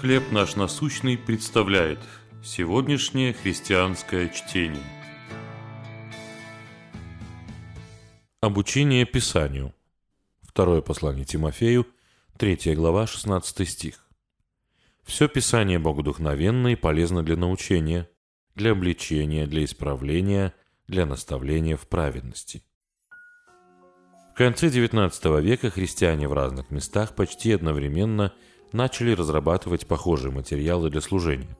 «Хлеб наш насущный» представляет сегодняшнее христианское чтение. Обучение Писанию. Второе послание Тимофею, 3 глава, 16 стих. «Все Писание богодухновенно и полезно для научения, для обличения, для исправления, для наставления в праведности». В конце XIX века христиане в разных местах почти одновременно начали разрабатывать похожие материалы для служения.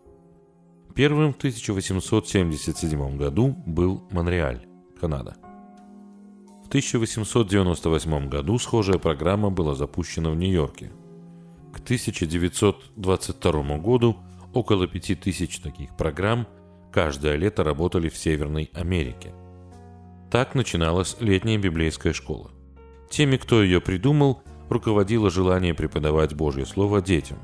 Первым в 1877 году был Монреаль, Канада. В 1898 году схожая программа была запущена в Нью-Йорке. К 1922 году около 5000 таких программ каждое лето работали в Северной Америке. Так начиналась летняя библейская школа. Теми, кто ее придумал, руководило желание преподавать Божье Слово детям.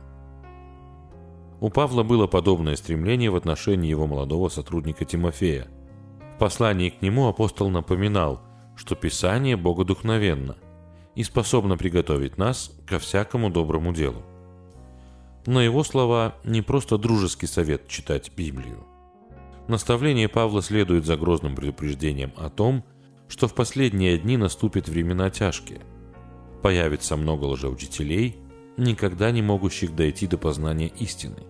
У Павла было подобное стремление в отношении его молодого сотрудника Тимофея. В послании к нему апостол напоминал, что Писание богодухновенно и способно приготовить нас ко всякому доброму делу. Но его слова не просто дружеский совет читать Библию. Наставление Павла следует за грозным предупреждением о том, что в последние дни наступят времена тяжкие. Появится много лжеучителей, никогда не могущих дойти до познания истины.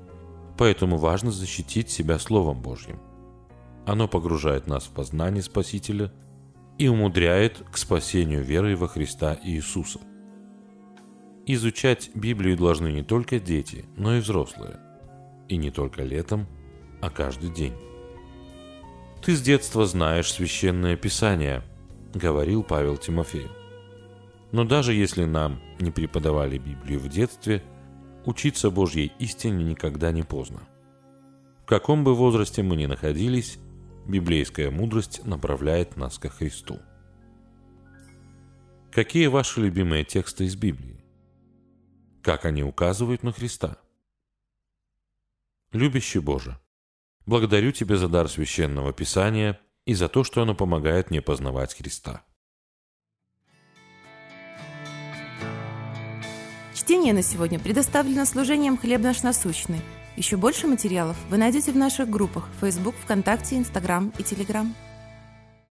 Поэтому важно защитить себя Словом Божьим. Оно погружает нас в познание Спасителя и умудряет к спасению верой во Христа Иисуса. Изучать Библию должны не только дети, но и взрослые. И не только летом, а каждый день. Ты с детства знаешь священное писание, — говорил Павел Тимофею. Но даже если нам не преподавали Библию в детстве, учиться Божьей истине никогда не поздно. В каком бы возрасте мы ни находились, библейская мудрость направляет нас ко Христу. Какие ваши любимые тексты из Библии? Как они указывают на Христа? Любящий Боже, благодарю Тебя за дар священного Писания – и за то, что оно помогает мне познавать Христа. Чтение на сегодня предоставлено служением «Хлеб наш насущный». Еще больше материалов вы найдете в наших группах Facebook, ВКонтакте, Instagram и Telegram.